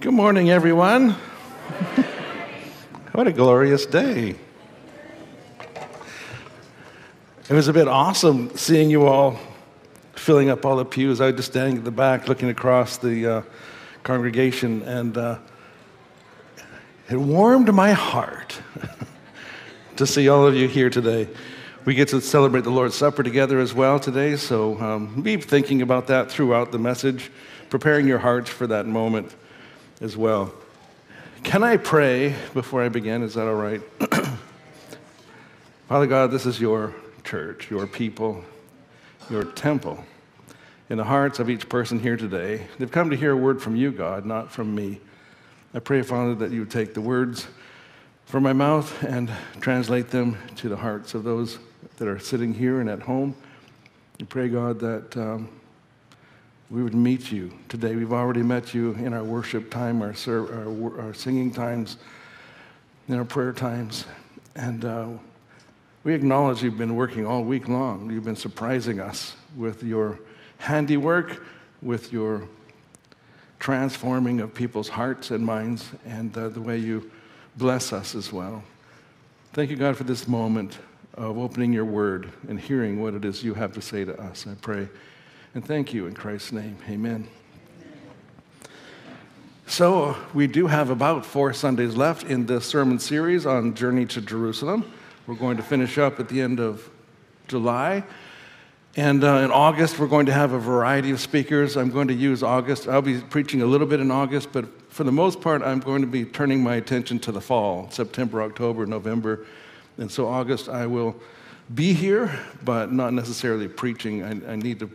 Good morning, everyone. what a glorious day. It was a bit awesome seeing you all filling up all the pews. I was just standing at the back looking across the uh, congregation, and uh, it warmed my heart to see all of you here today. We get to celebrate the Lord's Supper together as well today, so um, be thinking about that throughout the message, preparing your hearts for that moment as well. Can I pray before I begin? Is that all right? Father God, this is your church, your people, your temple. In the hearts of each person here today, they've come to hear a word from you, God, not from me. I pray, Father, that you would take the words from my mouth and translate them to the hearts of those that are sitting here and at home. I pray, God, that um, we would meet you today. We've already met you in our worship time, our, our, our singing times, in our prayer times. And uh, we acknowledge you've been working all week long. You've been surprising us with your handiwork, with your transforming of people's hearts and minds, and uh, the way you bless us as well. Thank you, God, for this moment of opening your word and hearing what it is you have to say to us. I pray and thank you in Christ's name. Amen. So, we do have about four Sundays left in this sermon series on Journey to Jerusalem. We're going to finish up at the end of July. And uh, in August, we're going to have a variety of speakers. I'm going to use August. I'll be preaching a little bit in August, but for the most part, I'm going to be turning my attention to the fall September, October, November. And so, August, I will be here, but not necessarily preaching. I, I need to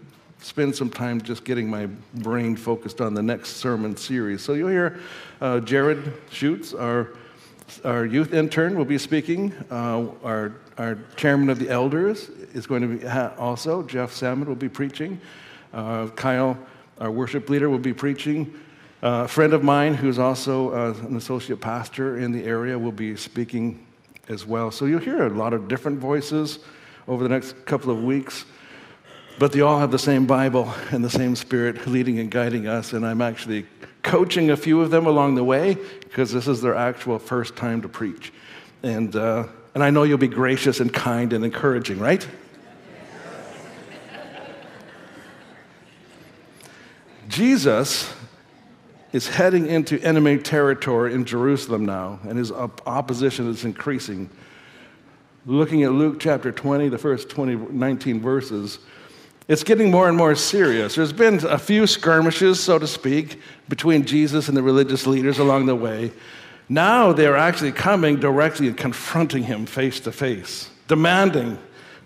spend some time just getting my brain focused on the next sermon series. So you'll hear uh, Jared Schutz, our, our youth intern, will be speaking. Uh, our, our chairman of the elders is going to be also. Jeff Salmon will be preaching. Uh, Kyle, our worship leader, will be preaching. Uh, a friend of mine who's also uh, an associate pastor in the area will be speaking as well. So you'll hear a lot of different voices over the next couple of weeks. But they all have the same Bible and the same Spirit leading and guiding us. And I'm actually coaching a few of them along the way because this is their actual first time to preach. And, uh, and I know you'll be gracious and kind and encouraging, right? Jesus is heading into enemy territory in Jerusalem now, and his op- opposition is increasing. Looking at Luke chapter 20, the first 20, 19 verses, it's getting more and more serious. There's been a few skirmishes, so to speak, between Jesus and the religious leaders along the way. Now they're actually coming directly and confronting him face to face, demanding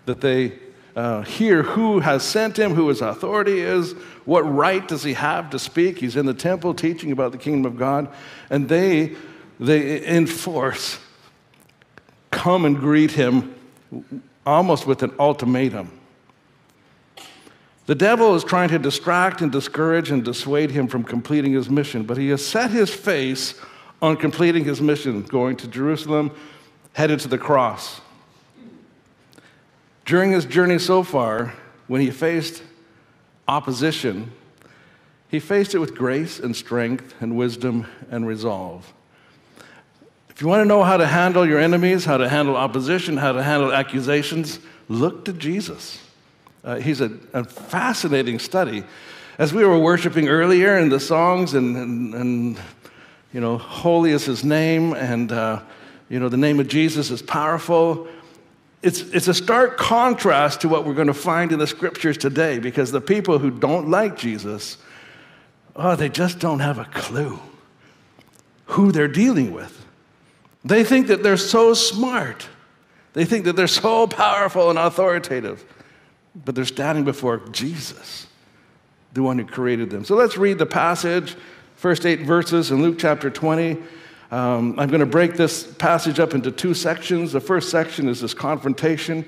that they uh, hear who has sent him, who his authority is, what right does he have to speak. He's in the temple teaching about the kingdom of God, and they, they enforce, come and greet him almost with an ultimatum. The devil is trying to distract and discourage and dissuade him from completing his mission, but he has set his face on completing his mission, going to Jerusalem, headed to the cross. During his journey so far, when he faced opposition, he faced it with grace and strength and wisdom and resolve. If you want to know how to handle your enemies, how to handle opposition, how to handle accusations, look to Jesus. Uh, he's a, a, fascinating study. As we were worshiping earlier in the songs, and, and, and you know, holy is his name, and uh, you know, the name of Jesus is powerful. It's, it's a stark contrast to what we're going to find in the scriptures today because the people who don't like Jesus, oh, they just don't have a clue who they're dealing with. They think that they're so smart, they think that they're so powerful and authoritative but they're standing before Jesus, the one who created them. So let's read the passage, first eight verses in Luke chapter 20. Um, I'm going to break this passage up into two sections. The first section is this confrontation,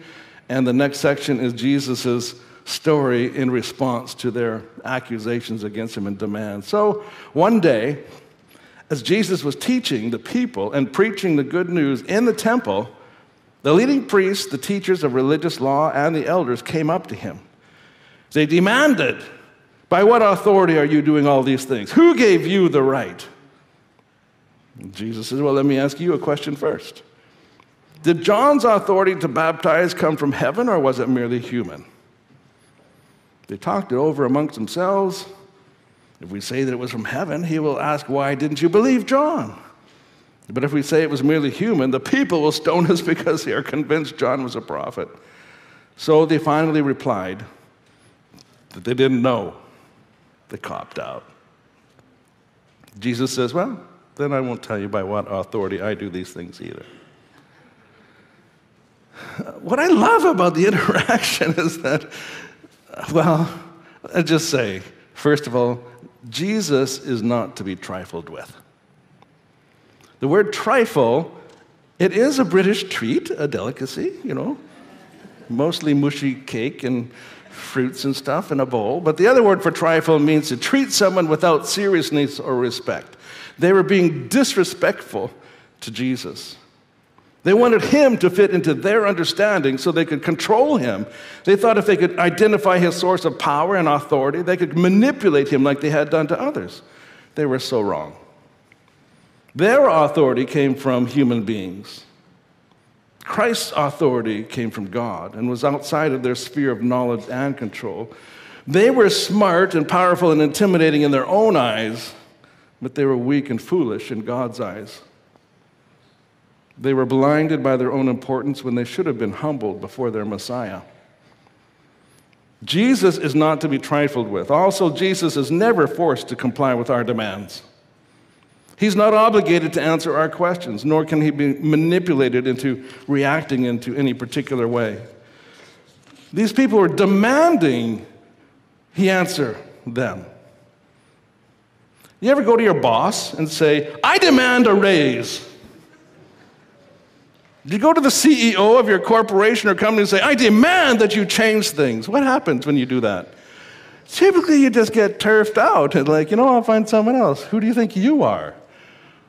and the next section is Jesus' story in response to their accusations against him and demands. So one day, as Jesus was teaching the people and preaching the good news in the temple, the leading priests, the teachers of religious law, and the elders came up to him. They demanded, By what authority are you doing all these things? Who gave you the right Jesus says, Well, let me ask you a question first. Did John's authority to baptize come from heaven or was it merely human? They talked it over amongst themselves. If we say that it was from heaven, he will ask, Why didn't you believe John? But if we say it was merely human, the people will stone us because they are convinced John was a prophet. So they finally replied that they didn't know. They copped out. Jesus says, Well, then I won't tell you by what authority I do these things either. What I love about the interaction is that, uh, well, I just say, first of all, Jesus is not to be trifled with. The word trifle, it is a British treat, a delicacy, you know, mostly mushy cake and fruits and stuff in a bowl. But the other word for trifle means to treat someone without seriousness or respect. They were being disrespectful to Jesus. They wanted him to fit into their understanding so they could control him. They thought if they could identify his source of power and authority, they could manipulate him like they had done to others. They were so wrong. Their authority came from human beings. Christ's authority came from God and was outside of their sphere of knowledge and control. They were smart and powerful and intimidating in their own eyes, but they were weak and foolish in God's eyes. They were blinded by their own importance when they should have been humbled before their Messiah. Jesus is not to be trifled with. Also, Jesus is never forced to comply with our demands. He's not obligated to answer our questions, nor can he be manipulated into reacting into any particular way. These people are demanding he answer them. You ever go to your boss and say, I demand a raise? You go to the CEO of your corporation or company and say, I demand that you change things. What happens when you do that? Typically, you just get turfed out and, like, you know, I'll find someone else. Who do you think you are?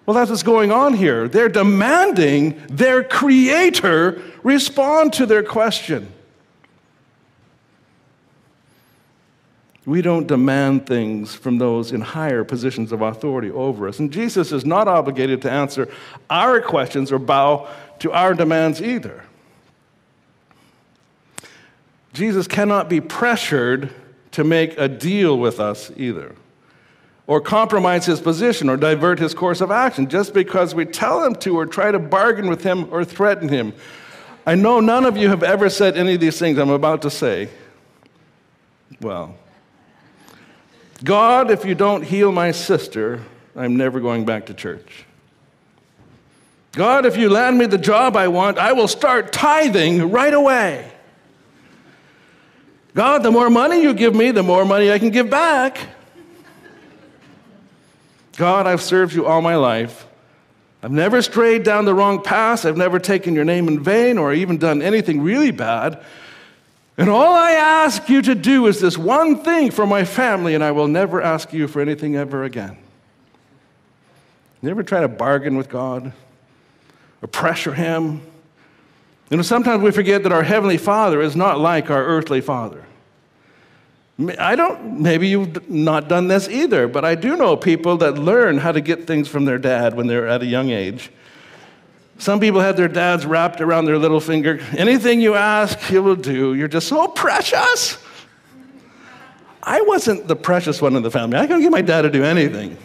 Well, that's what's going on here. They're demanding their creator respond to their question. We don't demand things from those in higher positions of authority over us. And Jesus is not obligated to answer our questions or bow to our demands either. Jesus cannot be pressured to make a deal with us either or compromise his position or divert his course of action just because we tell him to or try to bargain with him or threaten him. I know none of you have ever said any of these things I'm about to say. Well, God, if you don't heal my sister, I'm never going back to church. God, if you land me the job I want, I will start tithing right away. God, the more money you give me, the more money I can give back. God, I've served you all my life. I've never strayed down the wrong path. I've never taken your name in vain or even done anything really bad. And all I ask you to do is this one thing for my family, and I will never ask you for anything ever again. You ever try to bargain with God or pressure Him? You know, sometimes we forget that our Heavenly Father is not like our earthly Father. I don't, maybe you've not done this either, but I do know people that learn how to get things from their dad when they're at a young age. Some people have their dads wrapped around their little finger. Anything you ask, he will do. You're just so precious. I wasn't the precious one in the family. I couldn't get my dad to do anything.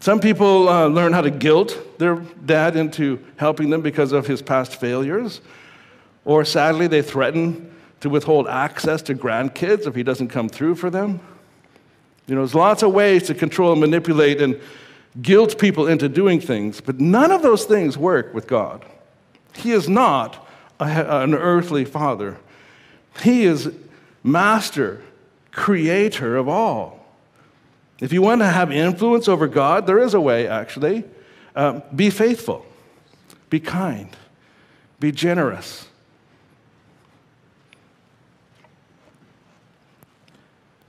Some people uh, learn how to guilt their dad into helping them because of his past failures. Or sadly, they threaten to withhold access to grandkids if he doesn't come through for them. You know, there's lots of ways to control and manipulate and guilt people into doing things, but none of those things work with God. He is not a, an earthly father, He is master, creator of all. If you want to have influence over God, there is a way, actually. Uh, be faithful, be kind, be generous,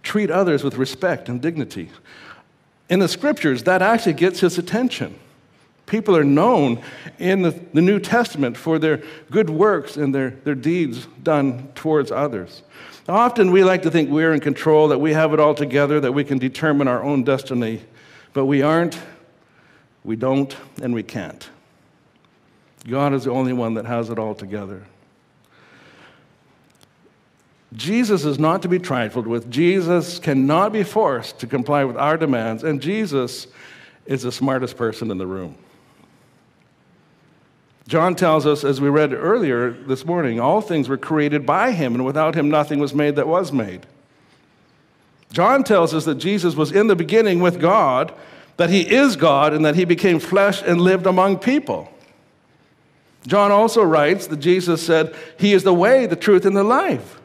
treat others with respect and dignity. In the scriptures, that actually gets his attention. People are known in the, the, New Testament for their good works and their, their deeds done towards others. Often we like to think we're in control, that we have it all together, that we can determine our own destiny, but we aren't. We don't and we can't. God is the only one that has it all together. Jesus is not to be trifled with. Jesus cannot be forced to comply with our demands, and Jesus is the smartest person in the room. John tells us, as we read earlier this morning, all things were created by him, and without him nothing was made that was made. John tells us that Jesus was in the beginning with God, that he is God, and that he became flesh and lived among people. John also writes that Jesus said, He is the way, the truth, and the life.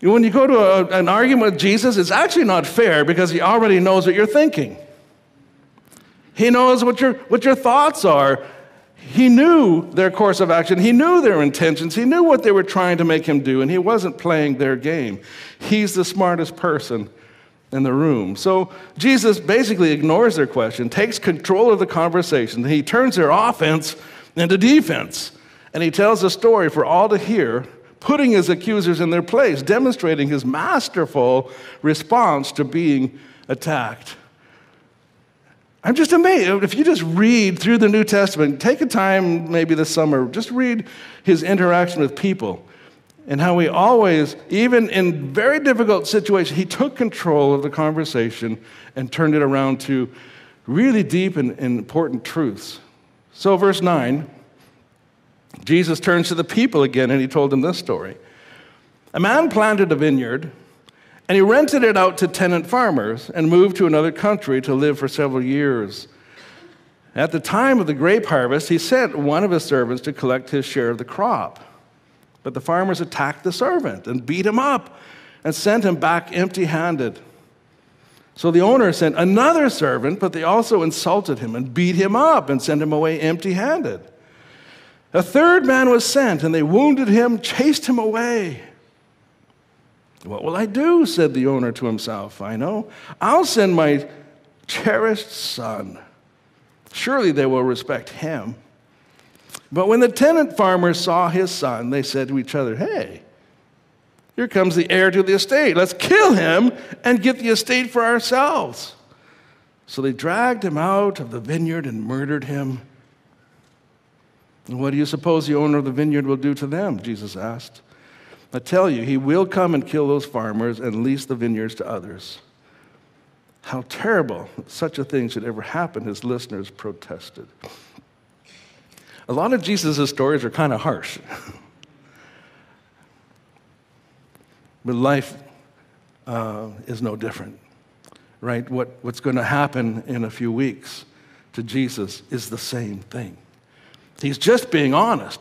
When you go to a, an argument with Jesus, it's actually not fair because he already knows what you're thinking. He knows what your, what your thoughts are. He knew their course of action. He knew their intentions. He knew what they were trying to make him do, and he wasn't playing their game. He's the smartest person in the room. So Jesus basically ignores their question, takes control of the conversation. He turns their offense into defense, and he tells a story for all to hear putting his accusers in their place, demonstrating his masterful response to being attacked. I'm just amazed. If you just read through the New Testament, take a time maybe this summer, just read his interaction with people and how he always, even in very difficult situations, he took control of the conversation and turned it around to really deep and, important truths. So, verse 9 Jesus turns to the people again and he told them this story. A man planted a vineyard and he rented it out to tenant farmers and moved to another country to live for several years. At the time of the grape harvest, he sent one of his servants to collect his share of the crop. But the farmers attacked the servant and beat him up and sent him back empty handed. So the owner sent another servant, but they also insulted him and beat him up and sent him away empty handed. A third man was sent, and they wounded him, chased him away. What will I do? said the owner to himself. I know. I'll send my cherished son. Surely they will respect him. But when the tenant farmers saw his son, they said to each other, Hey, here comes the heir to the estate. Let's kill him and get the estate for ourselves. So they dragged him out of the vineyard and murdered him. What do you suppose the owner of the vineyard will do to them? Jesus asked. I tell you, he will come and kill those farmers and lease the vineyards to others. How terrible such a thing should ever happen, his listeners protested. A lot of Jesus' stories are kind of harsh. but life uh, is no different, right? What, what's going to happen in a few weeks to Jesus is the same thing. He's just being honest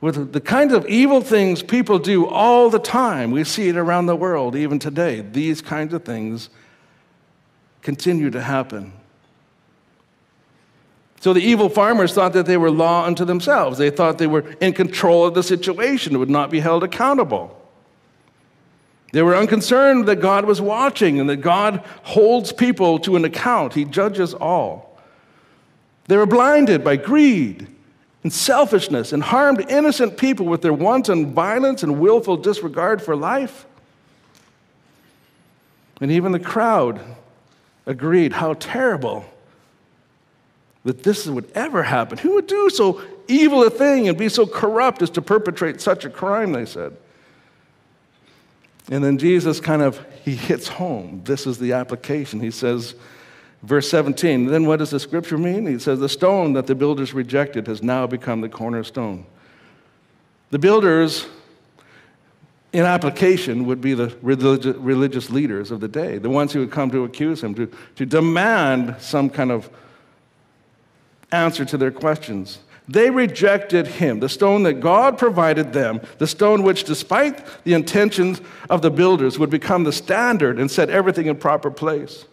with the kinds of evil things people do all the time. We see it around the world, even today. These kinds of things continue to happen. So the evil farmers thought that they were law unto themselves. They thought they were in control of the situation and would not be held accountable. They were unconcerned that God was watching and that God holds people to an account. He judges all. They were blinded by greed and selfishness and harmed innocent people with their wanton violence and willful disregard for life. And even the crowd agreed how terrible that this would ever happen. Who would do so evil a thing and be so corrupt as to perpetrate such a crime, they said. And then Jesus kind of he hits home. This is the application. He says, Verse 17, then what does the scripture mean? He says, The stone that the builders rejected has now become the cornerstone. The builders, in application, would be the religious leaders of the day, the ones who would come to accuse him, to, to demand some kind of answer to their questions. They rejected him, the stone that God provided them, the stone which, despite the intentions of the builders, would become the standard and set everything in proper place.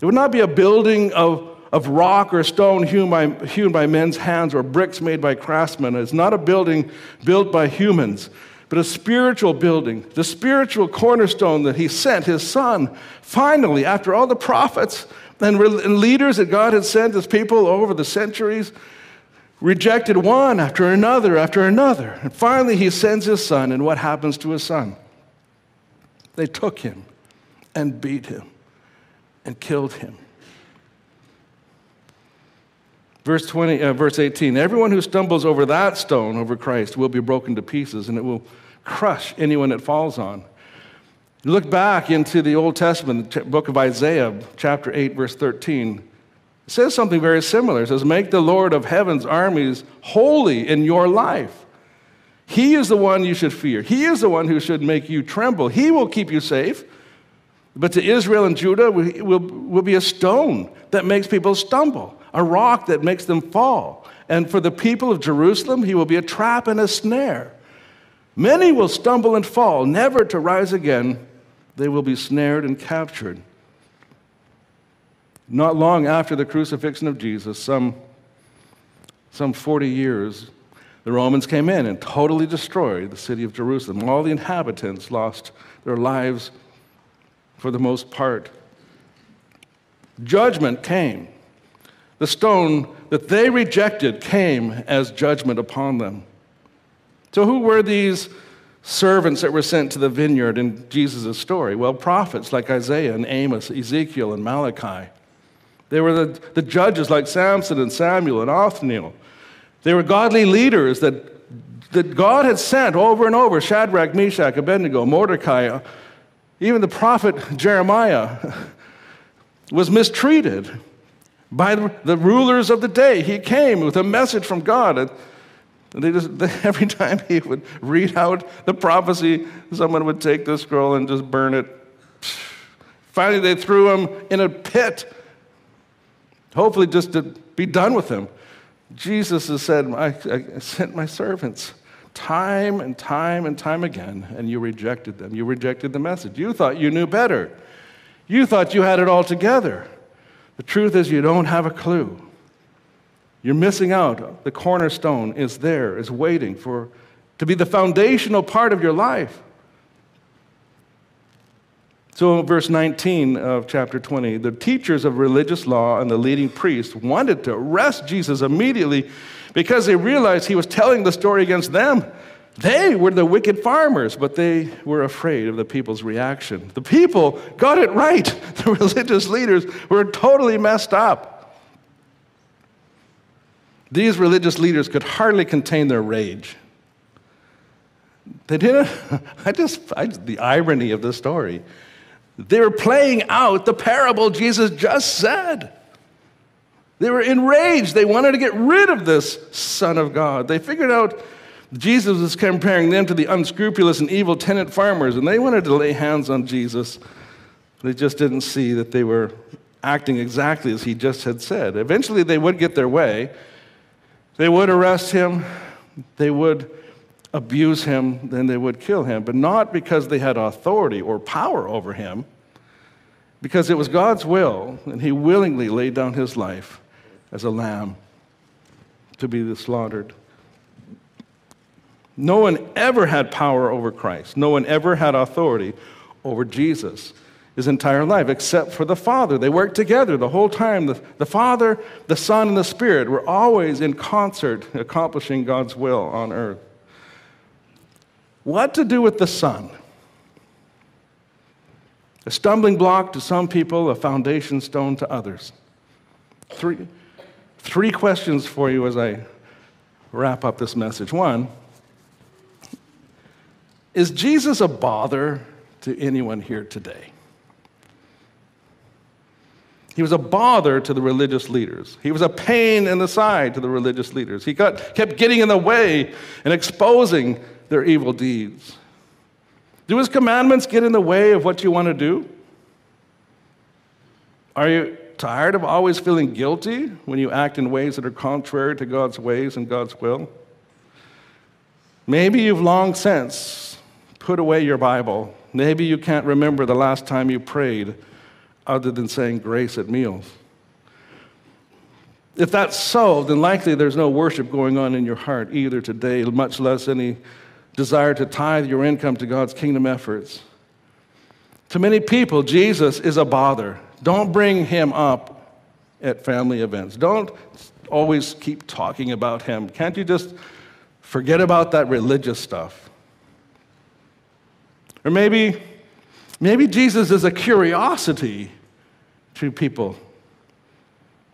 It would not be a building of, of rock or stone hewn by, hewn by men's hands or bricks made by craftsmen. It's not a building built by humans, but a spiritual building, the spiritual cornerstone that he sent his son. Finally, after all the prophets and, and leaders that God had sent his people over the centuries, rejected one after another after another. And finally, he sends his son, and what happens to his son? They took him and beat him and killed him. Verse, 20, uh, verse 18 Everyone who stumbles over that stone, over Christ, will be broken to pieces, and it will crush anyone it falls on. Look back into the Old Testament, the book of Isaiah, chapter 8, verse 13. It says something very similar. It says, Make the Lord of heaven's armies holy in your life. He is the one you should fear. He is the one who should make you tremble. He will keep you safe. But to Israel and Judah will, will be a stone that makes people stumble, a rock that makes them fall. And for the people of Jerusalem, he will be a trap and a snare. Many will stumble and fall, never to rise again. They will be snared and captured. Not long after the crucifixion of Jesus, some, some 40 years, the Romans came in and totally destroyed the city of Jerusalem. All the inhabitants lost their lives for the most part. Judgment came. The stone that they rejected came as judgment upon them. So, who were these servants that were sent to the vineyard in Jesus' story? Well, prophets like Isaiah and Amos, Ezekiel and Malachi. They were the, the judges like Samson and Samuel and Othniel. They were godly leaders that, that God had sent over and over Shadrach, Meshach, Abednego, Mordecai. Even the prophet Jeremiah was mistreated by the rulers of the day. He came with a message from God. And they just, every time he would read out the prophecy, someone would take the scroll and just burn it. Finally, they threw him in a pit hopefully just to be done with him. Jesus has said, I, I sent my servants time and time and time again, and you rejected them. You rejected the message. You thought you knew better. You thought you had it all together. The truth is, you don't have a clue. You're missing out. The cornerstone is there, is waiting for to be the foundational part of your life. So, verse 19 of chapter 20, the teachers of religious law and the leading priests wanted to arrest Jesus immediately because they realized he was telling the story against them. They were the wicked farmers, but they were afraid of the people's reaction. The people got it right. The religious leaders were totally messed up. These religious leaders could hardly contain their rage. They didn't, I just, I, the irony of the story. They were playing out the parable Jesus just said. They were enraged. They wanted to get rid of this Son of God. They figured out Jesus was comparing them to the unscrupulous and evil tenant farmers, and they wanted to lay hands on Jesus. They just didn't see that they were acting exactly as he just had said. Eventually, they would get their way. They would arrest him. They would abuse him, then they would kill him, but not because they had authority or power over him, because it was God's will, and he willingly laid down his life as a lamb to be slaughtered. No one ever had power over Christ. No one ever had authority over Jesus his entire life, except for the Father. They worked together the whole time. The, the Father, the Son, and the Spirit were always in concert accomplishing God's will on earth. What to do with the Son? A stumbling block to some people, a foundation stone to others. Three, three questions for you as I wrap up this message. One, is Jesus a bother to anyone here today? He was a bother to the religious leaders. He was a pain in the side to the religious leaders. He got, kept getting in the way and exposing their evil deeds. Do his commandments get in the way of what you want to do? Are you tired of always feeling guilty when you act in ways that are contrary to God's ways and God's will? Maybe you've long since put away your Bible. Maybe you can't remember the last time you prayed other than saying grace at meals. If that's so, then likely there's no worship going on in your heart either today, much less any desire to tithe your income to God's kingdom efforts. To many people, Jesus is a bother. Don't bring him up at family events. Don't always keep talking about him. Can't you just forget about that religious stuff? Or maybe, maybe Jesus is a curiosity to people.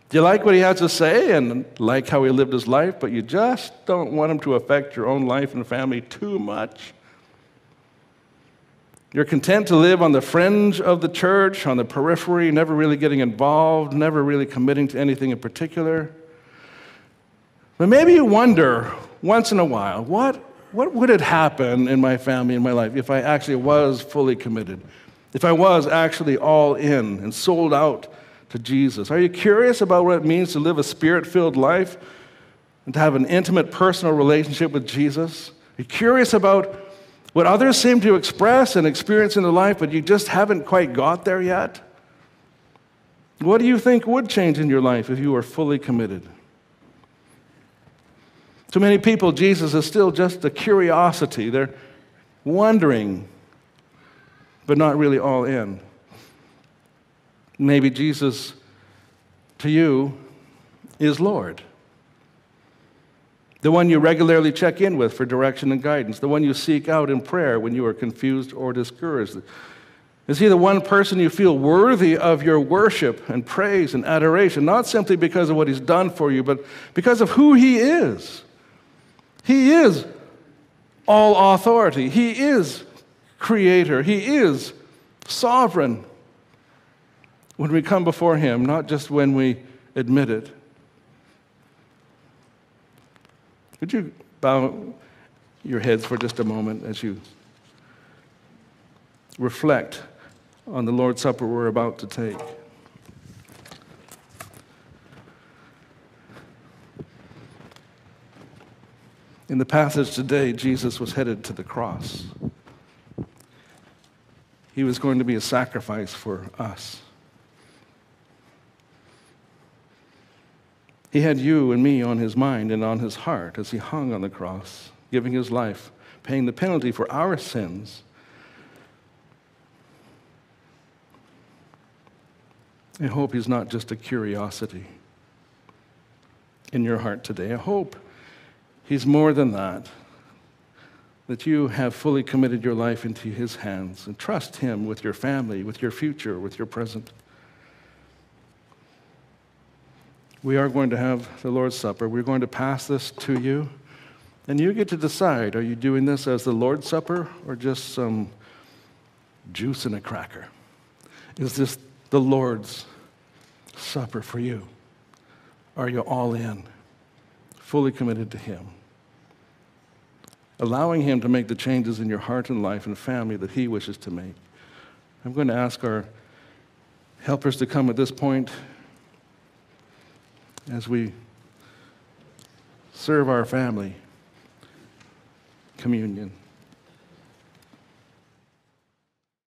Do you like what he has to say and like how he lived his life, but you just don't want him to affect your own life and family too much? You're content to live on the fringe of the church, on the periphery, never really getting involved, never really committing to anything in particular. But maybe you wonder once in a while what, what would it happen in my family, in my life, if I actually was fully committed, if I was actually all in and sold out to Jesus? Are you curious about what it means to live a spirit filled life and to have an intimate personal relationship with Jesus? Are you curious about what others seem to express and experience in their life, but you just haven't quite got there yet? What do you think would change in your life if you were fully committed? To many people, Jesus is still just a curiosity. They're wondering, but not really all in. Maybe Jesus to you is Lord. The one you regularly check in with for direction and guidance, the one you seek out in prayer when you are confused or discouraged. Is he the one person you feel worthy of your worship and praise and adoration, not simply because of what he's done for you, but because of who he is? He is all authority, he is creator, he is sovereign when we come before Him, not just when we admit it. Would you bow your heads for just a moment as you reflect on the Lord's Supper we're about to take? In the passage today, Jesus was headed to the cross. He was going to be a sacrifice for us. He had you and me on his mind and on his heart as he hung on the cross, giving his life, paying the penalty for our sins. I hope he's not just a curiosity in your heart today. I hope he's more than that, that you have fully committed your life into his hands and trust him with your family, with your future, with your present. We are going to have the Lord's Supper. We're going to pass this to you. And you get to decide are you doing this as the Lord's Supper or just some juice and a cracker? Is this the Lord's Supper for you? Are you all in, fully committed to Him? Allowing Him to make the changes in your heart and life and family that He wishes to make. I'm going to ask our helpers to come at this point as we serve our family communion.